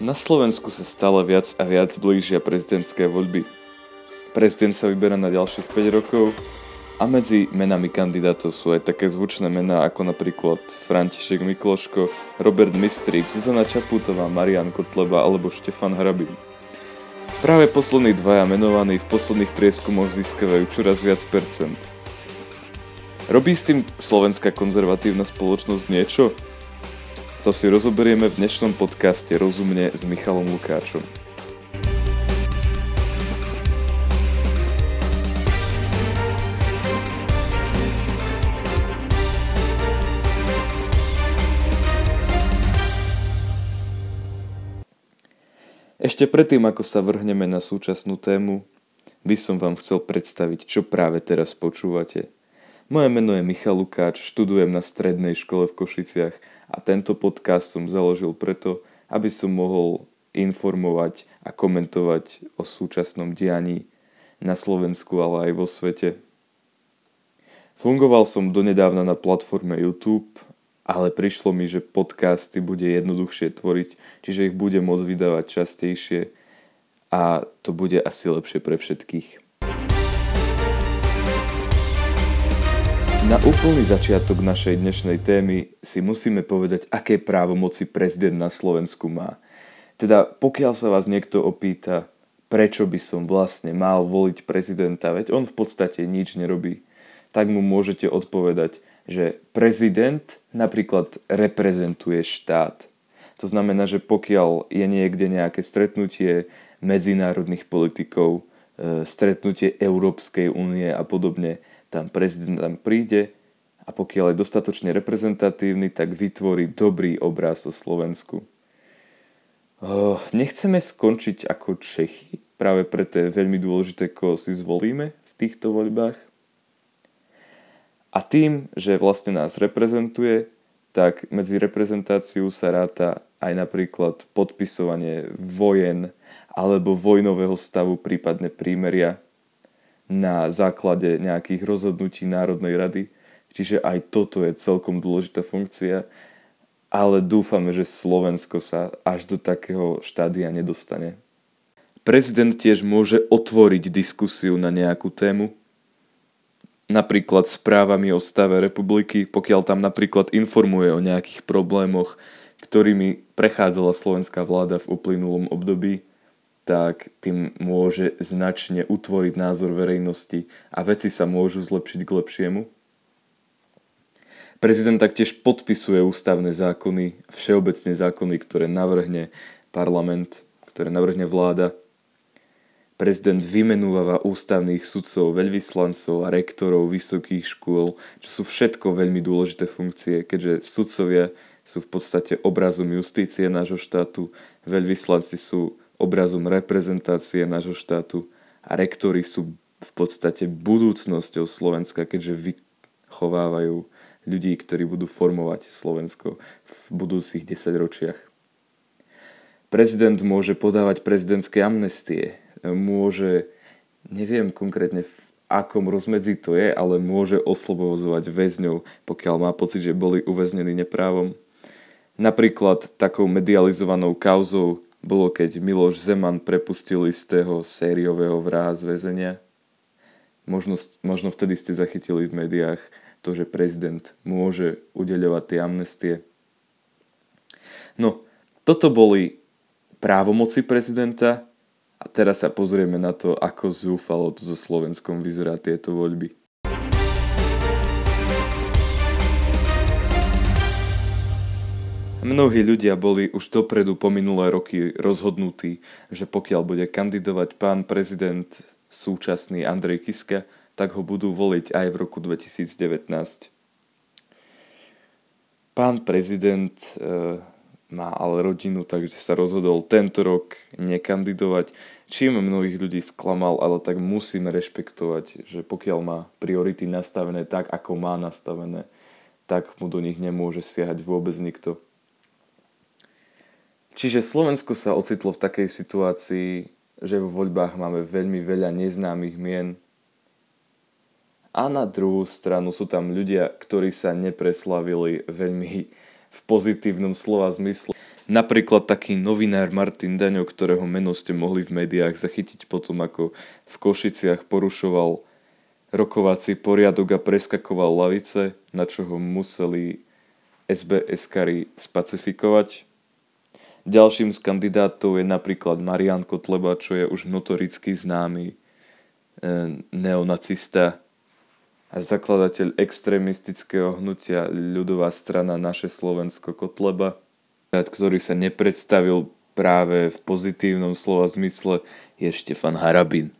Na Slovensku sa stále viac a viac blížia prezidentské voľby. Prezident sa vyberá na ďalších 5 rokov a medzi menami kandidátov sú aj také zvučné mená ako napríklad František Mikloško, Robert Mistrík, Zuzana Čaputová, Marian Kotleba alebo Štefan Hrabin. Práve poslední dvaja menovaní v posledných prieskumoch získavajú čoraz viac percent. Robí s tým slovenská konzervatívna spoločnosť niečo? To si rozoberieme v dnešnom podcaste Rozumne s Michalom Lukáčom. Ešte predtým, ako sa vrhneme na súčasnú tému, by som vám chcel predstaviť, čo práve teraz počúvate. Moje meno je Michal Lukáč, študujem na strednej škole v Košiciach a tento podcast som založil preto, aby som mohol informovať a komentovať o súčasnom dianí na Slovensku, ale aj vo svete. Fungoval som donedávna na platforme YouTube, ale prišlo mi, že podcasty bude jednoduchšie tvoriť, čiže ich budem môcť vydávať častejšie a to bude asi lepšie pre všetkých. Na úplný začiatok našej dnešnej témy si musíme povedať, aké právomoci prezident na Slovensku má. Teda pokiaľ sa vás niekto opýta, prečo by som vlastne mal voliť prezidenta, veď on v podstate nič nerobí, tak mu môžete odpovedať, že prezident napríklad reprezentuje štát. To znamená, že pokiaľ je niekde nejaké stretnutie medzinárodných politikov, e, stretnutie Európskej únie a podobne, tam prezident tam príde a pokiaľ je dostatočne reprezentatívny, tak vytvorí dobrý obraz o Slovensku. Oh, nechceme skončiť ako Čechy, práve preto je veľmi dôležité, koho si zvolíme v týchto voľbách. A tým, že vlastne nás reprezentuje, tak medzi reprezentáciu sa ráta aj napríklad podpisovanie vojen alebo vojnového stavu, prípadne prímeria na základe nejakých rozhodnutí Národnej rady. Čiže aj toto je celkom dôležitá funkcia, ale dúfame, že Slovensko sa až do takého štádia nedostane. Prezident tiež môže otvoriť diskusiu na nejakú tému, napríklad správami o stave republiky, pokiaľ tam napríklad informuje o nejakých problémoch, ktorými prechádzala slovenská vláda v uplynulom období tak tým môže značne utvoriť názor verejnosti a veci sa môžu zlepšiť k lepšiemu. Prezident taktiež podpisuje ústavné zákony, všeobecne zákony, ktoré navrhne parlament, ktoré navrhne vláda. Prezident vymenúva ústavných sudcov, veľvyslancov a rektorov vysokých škôl, čo sú všetko veľmi dôležité funkcie, keďže sudcovia sú v podstate obrazom justície nášho štátu, veľvyslanci sú obrazom reprezentácie nášho štátu a rektory sú v podstate budúcnosťou Slovenska, keďže vychovávajú ľudí, ktorí budú formovať Slovensko v budúcich desaťročiach. Prezident môže podávať prezidentské amnestie, môže, neviem konkrétne v akom rozmedzi to je, ale môže oslobozovať väzňov, pokiaľ má pocit, že boli uväznení neprávom. Napríklad takou medializovanou kauzou bolo, keď Miloš Zeman prepustil istého sériového vraha z väzenia. Možno, možno vtedy ste zachytili v médiách to, že prezident môže udeľovať tie amnestie. No, toto boli právomoci prezidenta a teraz sa pozrieme na to, ako zúfalo to so Slovenskom vyzerá tieto voľby. Mnohí ľudia boli už dopredu po minulé roky rozhodnutí, že pokiaľ bude kandidovať pán prezident súčasný Andrej Kiska, tak ho budú voliť aj v roku 2019. Pán prezident e, má ale rodinu, takže sa rozhodol tento rok nekandidovať, čím mnohých ľudí sklamal, ale tak musíme rešpektovať, že pokiaľ má priority nastavené tak, ako má nastavené, tak mu do nich nemôže siahať vôbec nikto. Čiže Slovensko sa ocitlo v takej situácii, že vo voľbách máme veľmi veľa neznámych mien. A na druhú stranu sú tam ľudia, ktorí sa nepreslavili veľmi v pozitívnom slova zmysle. Napríklad taký novinár Martin Daňo, ktorého meno ste mohli v médiách zachytiť potom, ako v Košiciach porušoval rokovací poriadok a preskakoval lavice, na čo ho museli SBS-kari spacifikovať. Ďalším z kandidátov je napríklad Marian Kotleba, čo je už notoricky známy e, neonacista a zakladateľ extrémistického hnutia ľudová strana Naše Slovensko Kotleba, ktorý sa nepredstavil práve v pozitívnom slova zmysle, je Štefan Harabin.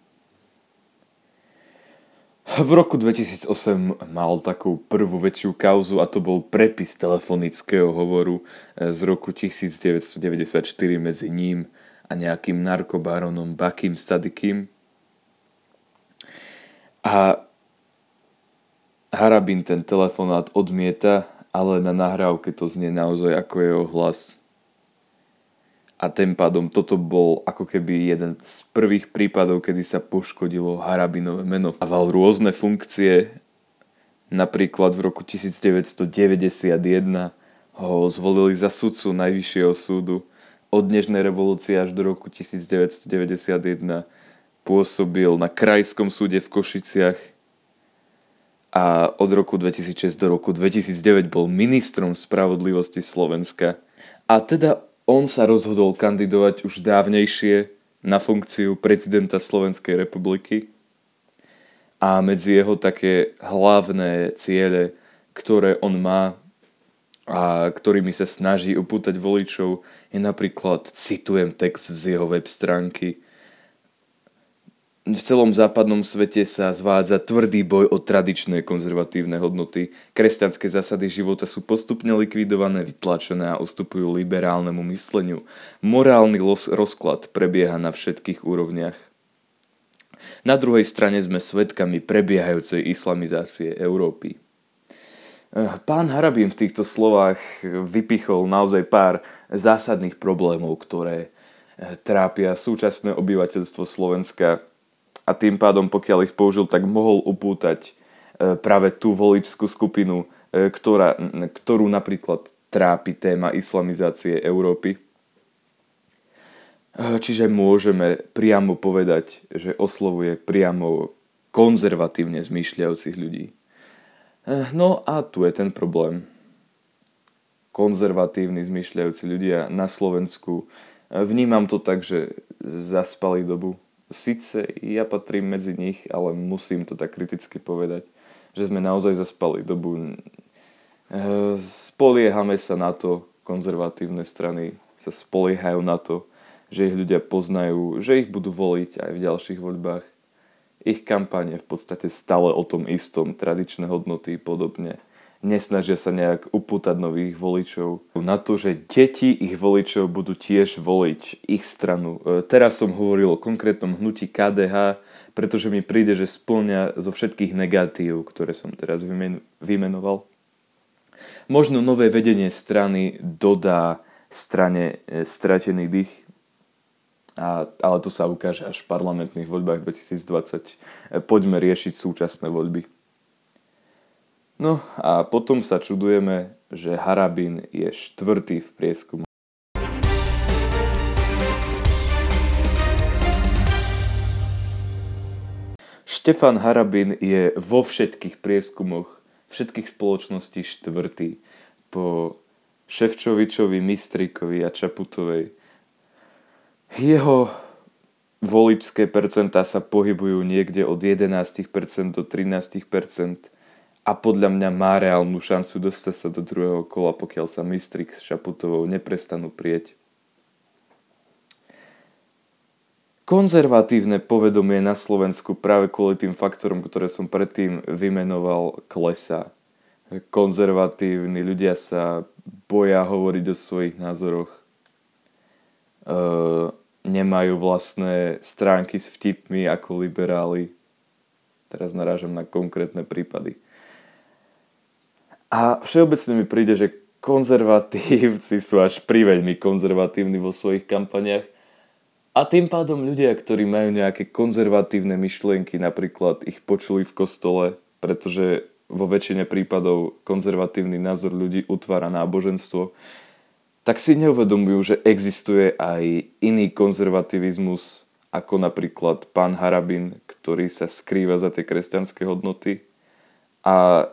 V roku 2008 mal takú prvú väčšiu kauzu a to bol prepis telefonického hovoru e, z roku 1994 medzi ním a nejakým narkobaronom Bakim Sadikim. A Harabin ten telefonát odmieta, ale na nahrávke to znie naozaj ako jeho hlas a tým pádom toto bol ako keby jeden z prvých prípadov, kedy sa poškodilo Harabinové meno. Dával rôzne funkcie, napríklad v roku 1991 ho zvolili za sudcu Najvyššieho súdu. Od dnešnej revolúcie až do roku 1991 pôsobil na Krajskom súde v Košiciach a od roku 2006 do roku 2009 bol ministrom spravodlivosti Slovenska. A teda on sa rozhodol kandidovať už dávnejšie na funkciu prezidenta Slovenskej republiky a medzi jeho také hlavné ciele, ktoré on má a ktorými sa snaží upútať voličov, je napríklad, citujem text z jeho web stránky, v celom západnom svete sa zvádza tvrdý boj o tradičné konzervatívne hodnoty. Kresťanské zásady života sú postupne likvidované, vytlačené a ustupujú liberálnemu mysleniu. Morálny rozklad prebieha na všetkých úrovniach. Na druhej strane sme svedkami prebiehajúcej islamizácie Európy. Eh, pán Harabín v týchto slovách vypichol naozaj pár zásadných problémov, ktoré eh, trápia súčasné obyvateľstvo Slovenska a tým pádom, pokiaľ ich použil, tak mohol upútať e, práve tú voličskú skupinu, e, ktorá, ktorú napríklad trápi téma islamizácie Európy. E, čiže môžeme priamo povedať, že oslovuje priamo konzervatívne zmýšľajúcich ľudí. No a tu je ten problém. Konzervatívni zmýšľajúci ľudia na Slovensku. Vnímam to tak, že zaspali dobu Sice ja patrím medzi nich, ale musím to tak kriticky povedať, že sme naozaj zaspali dobu. Eh, spoliehame sa na to, konzervatívne strany sa spoliehajú na to, že ich ľudia poznajú, že ich budú voliť aj v ďalších voľbách. Ich kampanie v podstate stále o tom istom, tradičné hodnoty podobne nesnažia sa nejak upútať nových voličov na to, že deti ich voličov budú tiež voliť ich stranu. E, teraz som hovoril o konkrétnom hnutí KDH, pretože mi príde, že splňa zo všetkých negatív, ktoré som teraz vymenoval. Možno nové vedenie strany dodá strane e, stratený dých, a, ale to sa ukáže až v parlamentných voľbách 2020. E, poďme riešiť súčasné voľby. No a potom sa čudujeme, že Harabin je štvrtý v prieskumu. Štefan Harabin je vo všetkých prieskumoch všetkých spoločností štvrtý po Ševčovičovi, Mistrikovi a Čaputovej. Jeho voličské percentá sa pohybujú niekde od 11% do 13%, a podľa mňa má reálnu šancu dostať sa do druhého kola, pokiaľ sa Mistrik s Šaputovou neprestanú prieť. Konzervatívne povedomie na Slovensku práve kvôli tým faktorom, ktoré som predtým vymenoval, klesa. Konzervatívni ľudia sa boja hovoriť o svojich názoroch. E, nemajú vlastné stránky s vtipmi ako liberáli. Teraz narážam na konkrétne prípady. A všeobecne mi príde, že konzervatívci sú až priveľmi konzervatívni vo svojich kampaniach a tým pádom ľudia, ktorí majú nejaké konzervatívne myšlienky, napríklad ich počuli v kostole, pretože vo väčšine prípadov konzervatívny názor ľudí utvára náboženstvo, tak si neuvedomujú, že existuje aj iný konzervativizmus, ako napríklad pán Harabin, ktorý sa skrýva za tie kresťanské hodnoty. A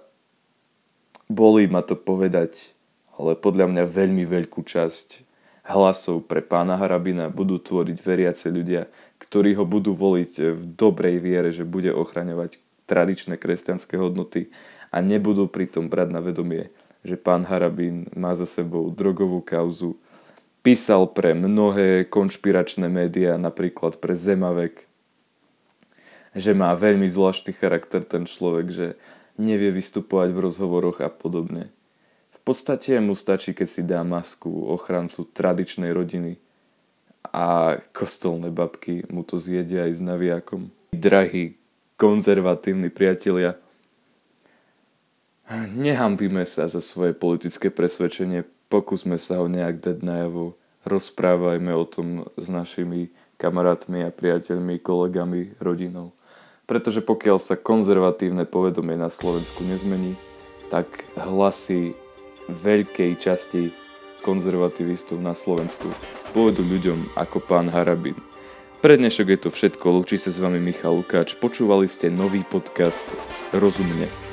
bolí ma to povedať, ale podľa mňa veľmi veľkú časť hlasov pre pána Harabina budú tvoriť veriace ľudia, ktorí ho budú voliť v dobrej viere, že bude ochraňovať tradičné kresťanské hodnoty a nebudú pritom brať na vedomie, že pán Harabín má za sebou drogovú kauzu, písal pre mnohé konšpiračné médiá, napríklad pre Zemavek, že má veľmi zvláštny charakter ten človek, že nevie vystupovať v rozhovoroch a podobne. V podstate mu stačí, keď si dá masku ochrancu tradičnej rodiny a kostolné babky mu to zjedia aj s naviakom. Drahí konzervatívni priatelia, nehambíme sa za svoje politické presvedčenie, pokúsme sa ho nejak dať najavo, rozprávajme o tom s našimi kamarátmi a priateľmi, kolegami, rodinou. Pretože pokiaľ sa konzervatívne povedomie na Slovensku nezmení, tak hlasy veľkej časti konzervativistov na Slovensku pôjdu ľuďom ako pán Harabin. Pre dnešok je to všetko, lúči sa s vami Michal Lukáč, počúvali ste nový podcast Rozumne.